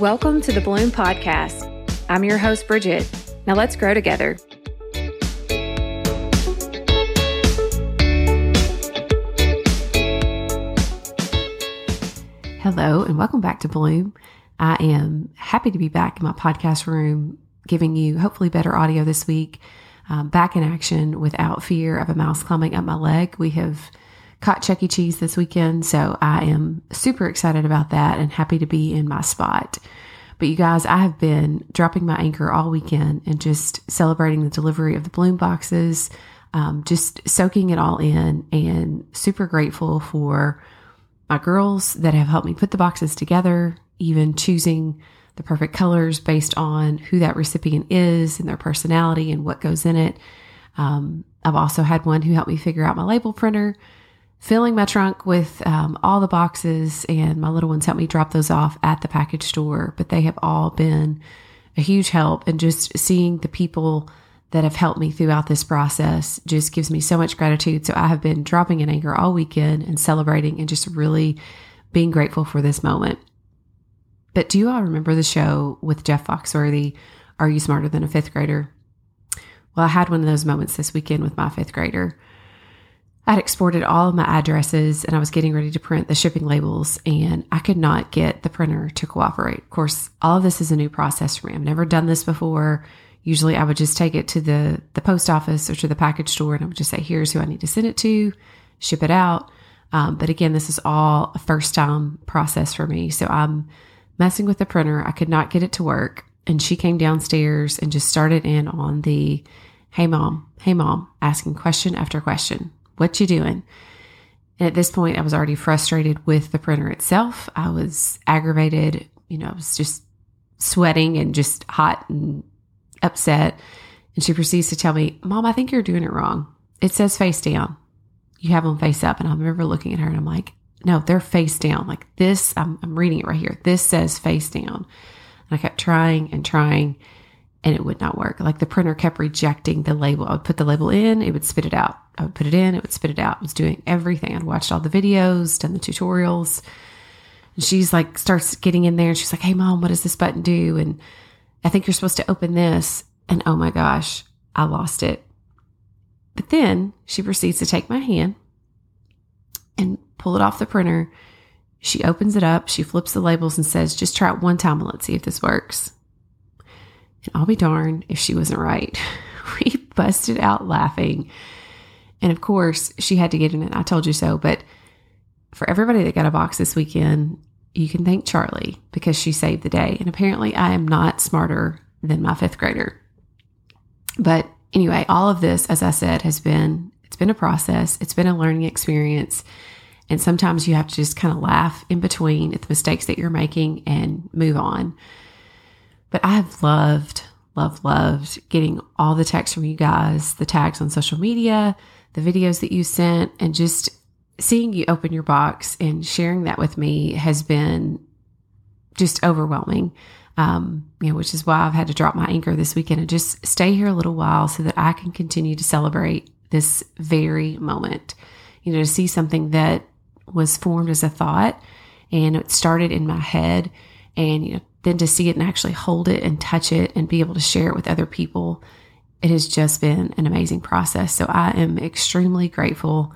Welcome to the Bloom Podcast. I'm your host, Bridget. Now let's grow together. Hello, and welcome back to Bloom. I am happy to be back in my podcast room, giving you hopefully better audio this week. Um, back in action without fear of a mouse climbing up my leg. We have caught Chuck E. Cheese this weekend, so I am super excited about that and happy to be in my spot. But you guys, I have been dropping my anchor all weekend and just celebrating the delivery of the bloom boxes, um, just soaking it all in, and super grateful for my girls that have helped me put the boxes together, even choosing the perfect colors based on who that recipient is and their personality and what goes in it. Um, I've also had one who helped me figure out my label printer, filling my trunk with um, all the boxes, and my little ones helped me drop those off at the package store. But they have all been a huge help, and just seeing the people that have helped me throughout this process just gives me so much gratitude. So I have been dropping an anchor all weekend and celebrating and just really being grateful for this moment. But do you all remember the show with Jeff Foxworthy, Are You Smarter Than a Fifth Grader? Well, I had one of those moments this weekend with my fifth grader. I'd exported all of my addresses and I was getting ready to print the shipping labels, and I could not get the printer to cooperate. Of course, all of this is a new process for me. I've never done this before. Usually I would just take it to the, the post office or to the package store and I would just say, here's who I need to send it to, ship it out. Um, but again, this is all a first time process for me. So I'm messing with the printer. I could not get it to work. And she came downstairs and just started in on the, hey mom, hey mom, asking question after question. What you doing? And at this point, I was already frustrated with the printer itself. I was aggravated. You know, I was just sweating and just hot and upset. And she proceeds to tell me, Mom, I think you're doing it wrong. It says face down. You have them face up. And I remember looking at her and I'm like, no, they're face down. Like this, I'm, I'm reading it right here. This says face down. And I kept trying and trying and it would not work. Like the printer kept rejecting the label. I would put the label in, it would spit it out. I would put it in, it would spit it out. Was doing everything. I'd watched all the videos, done the tutorials. And she's like, starts getting in there and she's like, Hey mom, what does this button do? And I think you're supposed to open this. And oh my gosh, I lost it. But then she proceeds to take my hand and pull it off the printer. She opens it up, she flips the labels and says, just try it one time and let's see if this works. And I'll be darned if she wasn't right. we busted out laughing. And of course, she had to get in it. I told you so. But for everybody that got a box this weekend, you can thank Charlie because she saved the day. And apparently, I am not smarter than my fifth grader. But anyway, all of this, as I said, has been it's been a process. It's been a learning experience. And sometimes you have to just kind of laugh in between at the mistakes that you're making and move on. But I have loved, loved, loved getting all the texts from you guys, the tags on social media, the videos that you sent, and just seeing you open your box and sharing that with me has been just overwhelming. Um, you know, which is why I've had to drop my anchor this weekend and just stay here a little while so that I can continue to celebrate this very moment. You know, to see something that was formed as a thought and it started in my head and you know then to see it and actually hold it and touch it and be able to share it with other people it has just been an amazing process so i am extremely grateful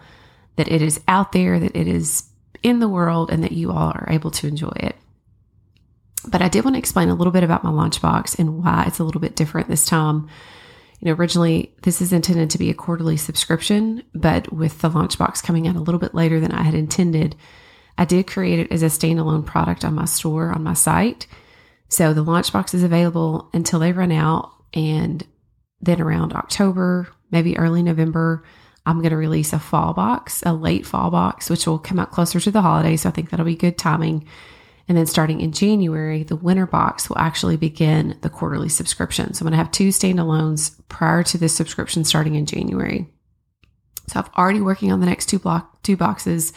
that it is out there, that it is in the world, and that you all are able to enjoy it. But I did want to explain a little bit about my launch box and why it's a little bit different this time. You know, originally this is intended to be a quarterly subscription, but with the launch box coming out a little bit later than I had intended, I did create it as a standalone product on my store on my site. So the launch box is available until they run out, and then around October, maybe early November, I'm going to release a fall box, a late fall box, which will come out closer to the holidays. So I think that'll be good timing. And then starting in January, the winter box will actually begin the quarterly subscription. So I'm going to have two standalones prior to this subscription starting in January. So I'm already working on the next two block two boxes,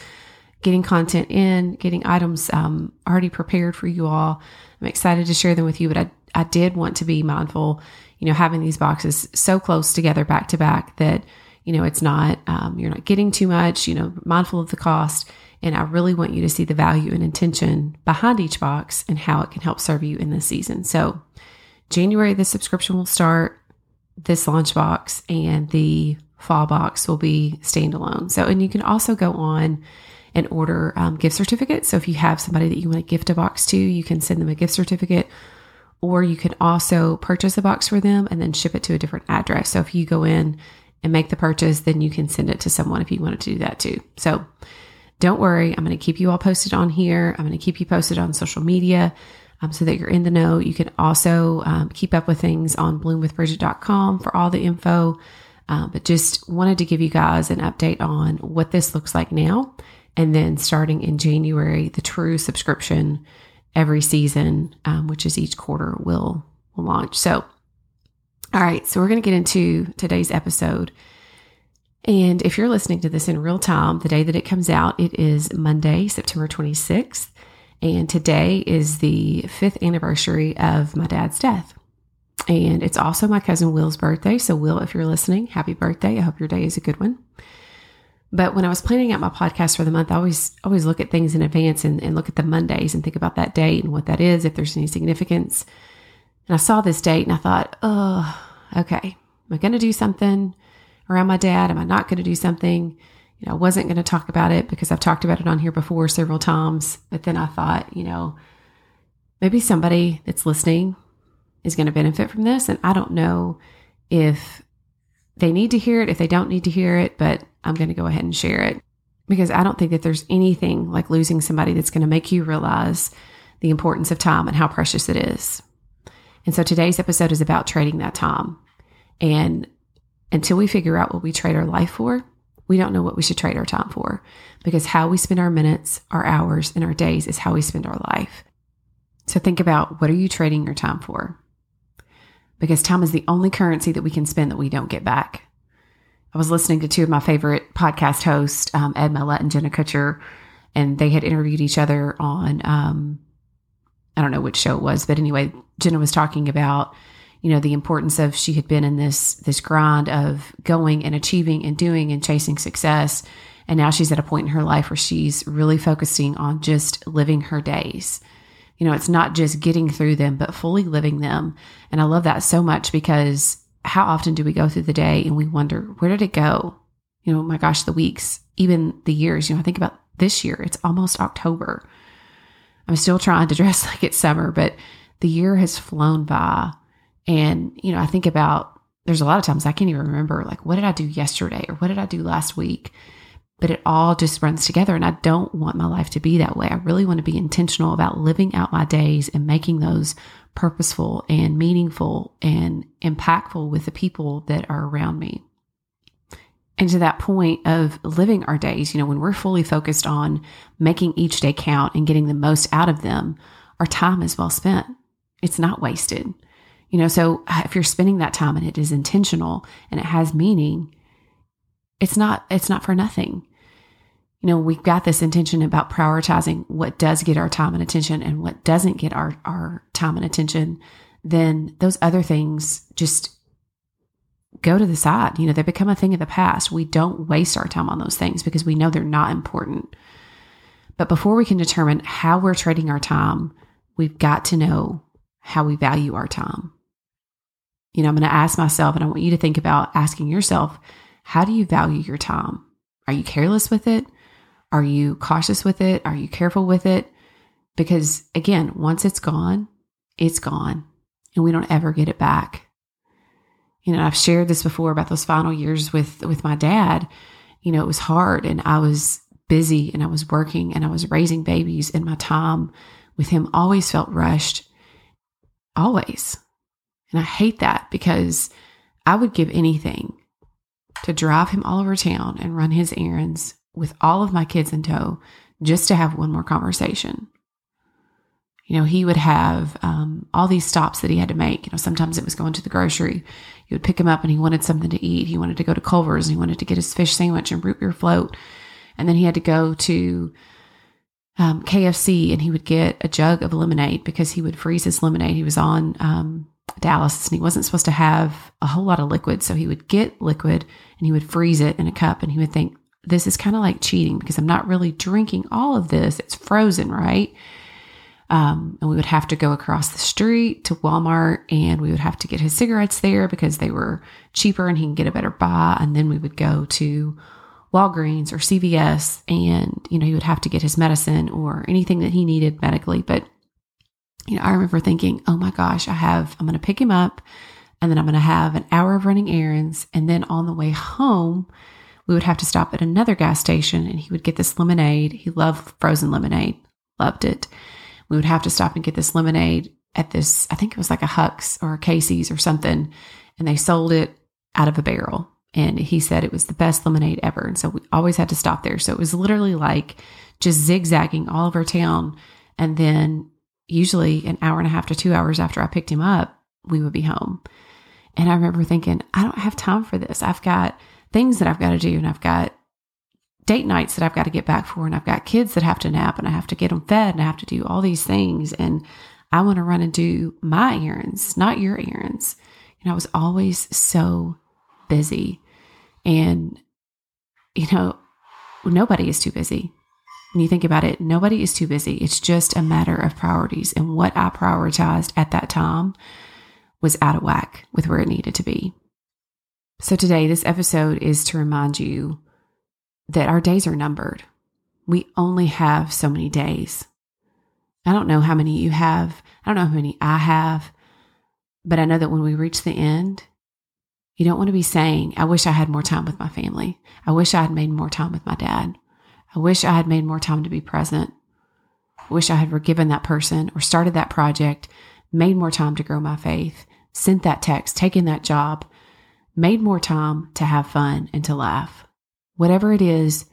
getting content in, getting items um, already prepared for you all. I'm excited to share them with you, but I, I did want to be mindful, you know, having these boxes so close together back to back that you know, it's not, um, you're not getting too much, you know, mindful of the cost And I really want you to see the value and intention behind each box and how it can help serve you in this season. So, January, the subscription will start. This launch box and the fall box will be standalone. So, and you can also go on and order um, gift certificates. So, if you have somebody that you want to gift a box to, you can send them a gift certificate, or you can also purchase a box for them and then ship it to a different address. So, if you go in and make the purchase, then you can send it to someone if you wanted to do that too. So, don't worry, I'm going to keep you all posted on here. I'm going to keep you posted on social media um, so that you're in the know. You can also um, keep up with things on bloomwithbridget.com for all the info. Um, but just wanted to give you guys an update on what this looks like now. And then starting in January, the true subscription every season, um, which is each quarter, will, will launch. So, all right, so we're going to get into today's episode. And if you're listening to this in real time, the day that it comes out, it is Monday, September 26th. And today is the fifth anniversary of my dad's death. And it's also my cousin Will's birthday. So, Will, if you're listening, happy birthday. I hope your day is a good one. But when I was planning out my podcast for the month, I always always look at things in advance and, and look at the Mondays and think about that date and what that is, if there's any significance. And I saw this date and I thought, oh, okay, am I going to do something around my dad? Am I not going to do something? You know, I wasn't going to talk about it because I've talked about it on here before several times. But then I thought, you know, maybe somebody that's listening is going to benefit from this. And I don't know if they need to hear it, if they don't need to hear it, but I'm going to go ahead and share it because I don't think that there's anything like losing somebody that's going to make you realize the importance of time and how precious it is. And so today's episode is about trading that time. And until we figure out what we trade our life for, we don't know what we should trade our time for because how we spend our minutes, our hours, and our days is how we spend our life. So think about what are you trading your time for? Because time is the only currency that we can spend that we don't get back. I was listening to two of my favorite podcast hosts, um, Ed Mylett and Jenna Kutcher, and they had interviewed each other on, um, I don't know which show it was, but anyway, Jenna was talking about you know the importance of she had been in this this grind of going and achieving and doing and chasing success. And now she's at a point in her life where she's really focusing on just living her days. You know it's not just getting through them but fully living them. And i love that so much because how often do we go through the day and we wonder where did it go you know my gosh the weeks even the years you know i think about this year it's almost october i'm still trying to dress like it's summer but the year has flown by and, you know, I think about there's a lot of times I can't even remember, like, what did I do yesterday or what did I do last week? But it all just runs together. And I don't want my life to be that way. I really want to be intentional about living out my days and making those purposeful and meaningful and impactful with the people that are around me. And to that point of living our days, you know, when we're fully focused on making each day count and getting the most out of them, our time is well spent. It's not wasted. You know, so uh, if you're spending that time and it is intentional and it has meaning, it's not it's not for nothing. You know, we've got this intention about prioritizing what does get our time and attention and what doesn't get our our time and attention, then those other things just go to the side. You know, they become a thing of the past. We don't waste our time on those things because we know they're not important. But before we can determine how we're trading our time, we've got to know how we value our time. You know, I'm going to ask myself, and I want you to think about asking yourself, how do you value your time? Are you careless with it? Are you cautious with it? Are you careful with it? Because again, once it's gone, it's gone and we don't ever get it back. You know, I've shared this before about those final years with with my dad. You know, it was hard and I was busy and I was working and I was raising babies and my time with him always felt rushed. Always. And I hate that because I would give anything to drive him all over town and run his errands with all of my kids in tow just to have one more conversation. You know, he would have um, all these stops that he had to make. You know, sometimes it was going to the grocery. You would pick him up and he wanted something to eat. He wanted to go to Culver's and he wanted to get his fish sandwich and root beer float. And then he had to go to um, KFC and he would get a jug of lemonade because he would freeze his lemonade. He was on um, dialysis and he wasn't supposed to have a whole lot of liquid. So he would get liquid and he would freeze it in a cup and he would think, this is kind of like cheating because I'm not really drinking all of this. It's frozen, right? Um, and we would have to go across the street to Walmart and we would have to get his cigarettes there because they were cheaper and he can get a better buy. And then we would go to Walgreens or CVS and, you know, he would have to get his medicine or anything that he needed medically. But, you know, I remember thinking, oh my gosh, I have, I'm going to pick him up and then I'm going to have an hour of running errands. And then on the way home, we would have to stop at another gas station and he would get this lemonade. He loved frozen lemonade, loved it we would have to stop and get this lemonade at this, I think it was like a Huck's or a Casey's or something. And they sold it out of a barrel. And he said it was the best lemonade ever. And so we always had to stop there. So it was literally like just zigzagging all over town. And then usually an hour and a half to two hours after I picked him up, we would be home. And I remember thinking, I don't have time for this. I've got things that I've got to do and I've got date nights that I've got to get back for, and I've got kids that have to nap, and I have to get them fed, and I have to do all these things. And I want to run and do my errands, not your errands. And I was always so busy. And, you know, nobody is too busy. When you think about it, nobody is too busy. It's just a matter of priorities. And what I prioritized at that time was out of whack with where it needed to be. So today, this episode is to remind you that our days are numbered. We only have so many days. I don't know how many you have. I don't know how many I have. But I know that when we reach the end, you don't want to be saying, I wish I had more time with my family. I wish I had made more time with my dad. I wish I had made more time to be present. I wish I had forgiven that person or started that project, made more time to grow my faith, sent that text, taken that job, made more time to have fun and to laugh. Whatever it is,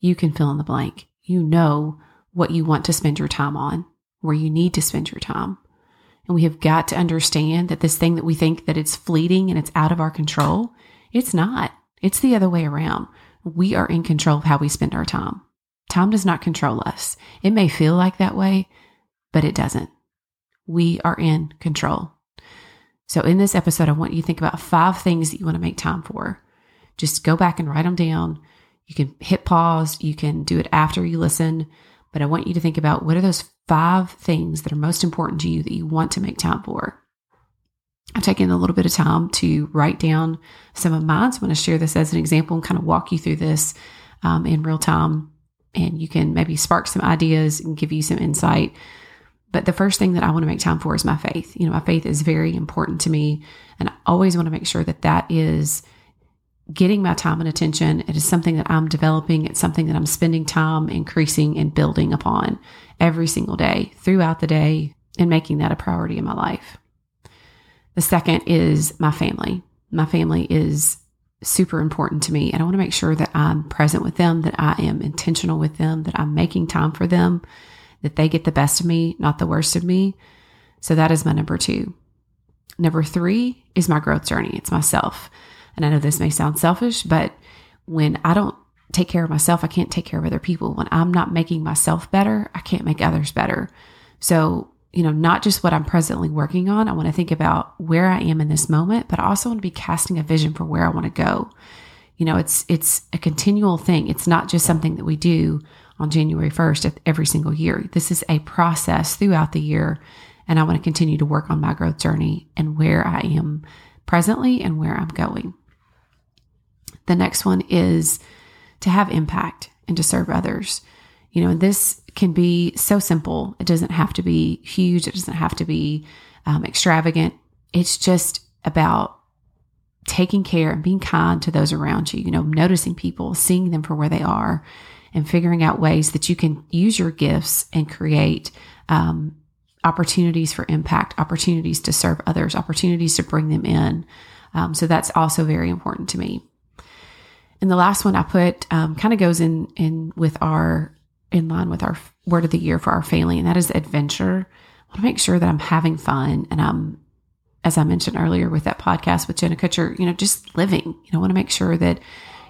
you can fill in the blank. You know what you want to spend your time on, where you need to spend your time. And we have got to understand that this thing that we think that it's fleeting and it's out of our control, it's not. It's the other way around. We are in control of how we spend our time. Time does not control us. It may feel like that way, but it doesn't. We are in control. So, in this episode, I want you to think about five things that you want to make time for. Just go back and write them down. You can hit pause, you can do it after you listen, but I want you to think about what are those five things that are most important to you that you want to make time for. I've taken a little bit of time to write down some of mine. So I'm going to share this as an example and kind of walk you through this um, in real time. And you can maybe spark some ideas and give you some insight. But the first thing that I want to make time for is my faith. You know, my faith is very important to me. And I always want to make sure that that is getting my time and attention. It is something that I'm developing. It's something that I'm spending time increasing and building upon every single day throughout the day and making that a priority in my life. The second is my family. My family is super important to me, and I want to make sure that I'm present with them, that I am intentional with them, that I'm making time for them, that they get the best of me, not the worst of me. So that is my number two. Number three is my growth journey. It's myself. And I know this may sound selfish, but when I don't take care of myself, I can't take care of other people. When I'm not making myself better, I can't make others better. So, you know, not just what I'm presently working on, I want to think about where I am in this moment, but I also want to be casting a vision for where I want to go. You know, it's it's a continual thing. It's not just something that we do on January 1st every single year. This is a process throughout the year, and I want to continue to work on my growth journey and where I am presently and where I'm going. The next one is to have impact and to serve others. You know, this can be so simple. It doesn't have to be huge. It doesn't have to be um, extravagant. It's just about taking care and being kind to those around you, you know, noticing people, seeing them for where they are, and figuring out ways that you can use your gifts and create um, opportunities for impact, opportunities to serve others, opportunities to bring them in. Um, so that's also very important to me. And the last one I put um, kind of goes in in with our in line with our word of the year for our family, and that is adventure. I want to make sure that I'm having fun and I'm, as I mentioned earlier with that podcast with Jenna Kutcher, you know, just living. You know, I want to make sure that,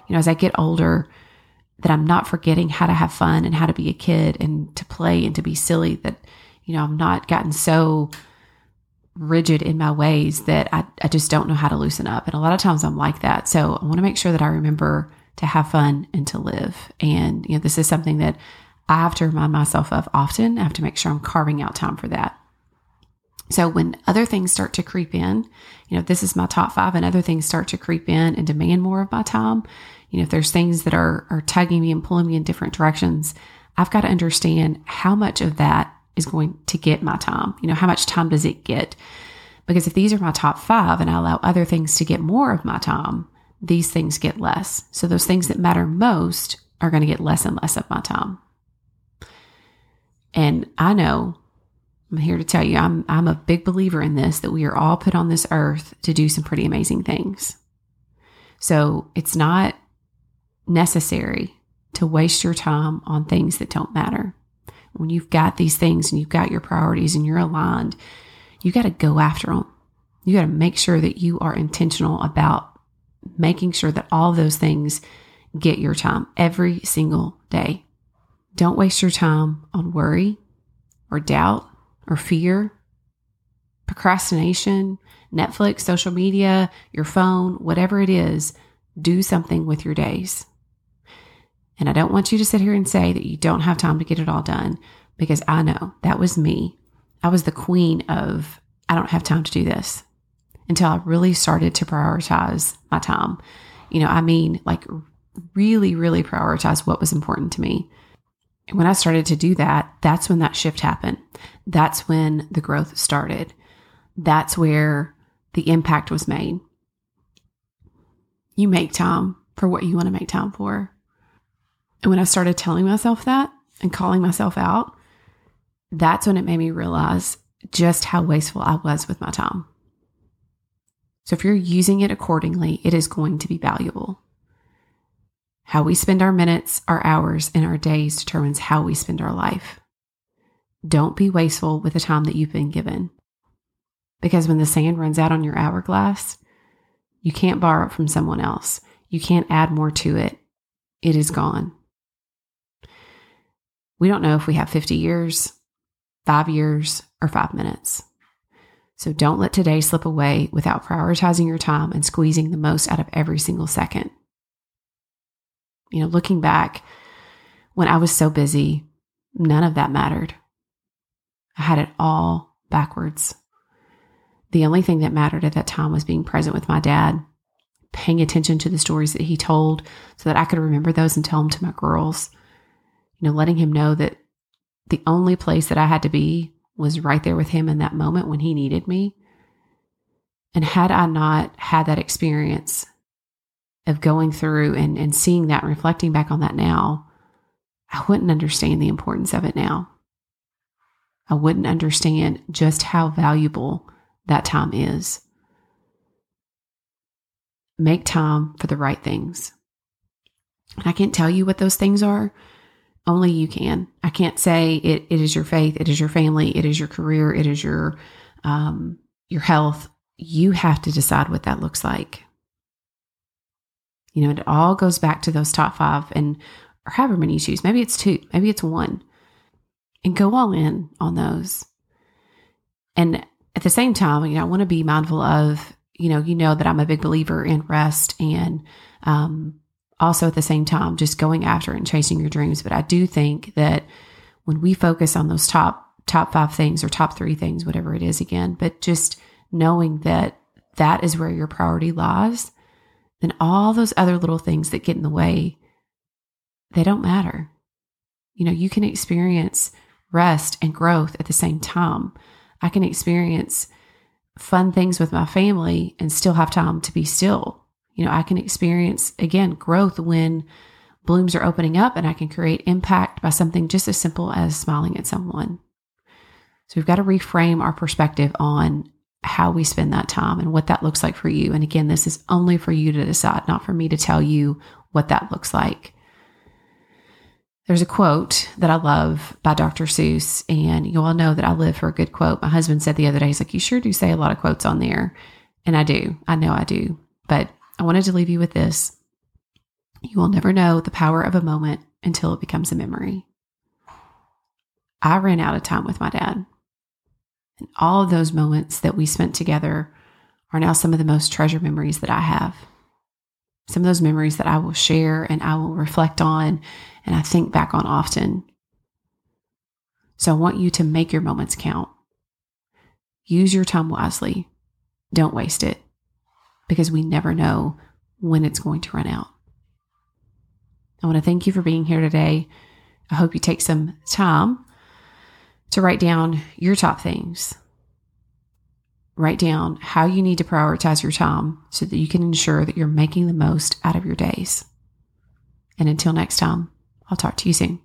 you know, as I get older, that I'm not forgetting how to have fun and how to be a kid and to play and to be silly. That, you know, I'm not gotten so rigid in my ways that I, I just don't know how to loosen up. And a lot of times I'm like that. So I want to make sure that I remember to have fun and to live. And, you know, this is something that I have to remind myself of often. I have to make sure I'm carving out time for that. So when other things start to creep in, you know, this is my top five, and other things start to creep in and demand more of my time. You know, if there's things that are are tugging me and pulling me in different directions, I've got to understand how much of that is going to get my time. You know, how much time does it get? Because if these are my top five and I allow other things to get more of my time, these things get less. So those things that matter most are going to get less and less of my time. And I know I'm here to tell you I'm I'm a big believer in this that we are all put on this earth to do some pretty amazing things. So it's not necessary to waste your time on things that don't matter. When you've got these things and you've got your priorities and you're aligned, you got to go after them. You got to make sure that you are intentional about making sure that all those things get your time every single day. Don't waste your time on worry or doubt or fear, procrastination, Netflix, social media, your phone, whatever it is. Do something with your days. And I don't want you to sit here and say that you don't have time to get it all done because I know that was me. I was the queen of, I don't have time to do this until I really started to prioritize my time. You know, I mean, like really, really prioritize what was important to me. And when I started to do that, that's when that shift happened. That's when the growth started. That's where the impact was made. You make time for what you want to make time for. And when I started telling myself that and calling myself out, that's when it made me realize just how wasteful I was with my time. So if you're using it accordingly, it is going to be valuable. How we spend our minutes, our hours, and our days determines how we spend our life. Don't be wasteful with the time that you've been given. Because when the sand runs out on your hourglass, you can't borrow it from someone else. You can't add more to it. It is gone. We don't know if we have 50 years, five years, or five minutes. So don't let today slip away without prioritizing your time and squeezing the most out of every single second. You know, looking back, when I was so busy, none of that mattered. I had it all backwards. The only thing that mattered at that time was being present with my dad, paying attention to the stories that he told so that I could remember those and tell them to my girls you know, letting him know that the only place that I had to be was right there with him in that moment when he needed me. And had I not had that experience of going through and, and seeing that and reflecting back on that now, I wouldn't understand the importance of it now. I wouldn't understand just how valuable that time is. Make time for the right things. I can't tell you what those things are only you can. I can't say it, it is your faith, it is your family, it is your career, it is your um, your health. You have to decide what that looks like. You know, it all goes back to those top five and or however many you choose. Maybe it's two, maybe it's one. And go all in on those. And at the same time, you know, I want to be mindful of, you know, you know that I'm a big believer in rest and um, also at the same time just going after and chasing your dreams. But I do think that when we focus on those top top five things or top three things, whatever it is again, but just knowing that that is where your priority lies, then all those other little things that get in the way, they don't matter. You know, you can experience rest and growth at the same time. I can experience fun things with my family and still have time to be still you know, I can experience again growth when blooms are opening up and I can create impact by something just as simple as smiling at someone. So we've got to reframe our perspective on how we spend that time and what that looks like for you. And again, this is only for you to decide, not for me to tell you what that looks like. There's a quote that I love by Dr. Seuss, and you all know that I live for a good quote. My husband said the other day, he's like, You sure do say a lot of quotes on there. And I do. I know I do. But I wanted to leave you with this. You will never know the power of a moment until it becomes a memory. I ran out of time with my dad. And all of those moments that we spent together are now some of the most treasured memories that I have. some of those memories that I will share and I will reflect on and I think back on often. So I want you to make your moments count. Use your time wisely. Don't waste it because we never know when it's going to run out. I want to thank you for being here today. I hope you take some time to write down your top things. Write down how you need to prioritize your time so that you can ensure that you're making the most out of your days. And until next time, I'll talk to you soon.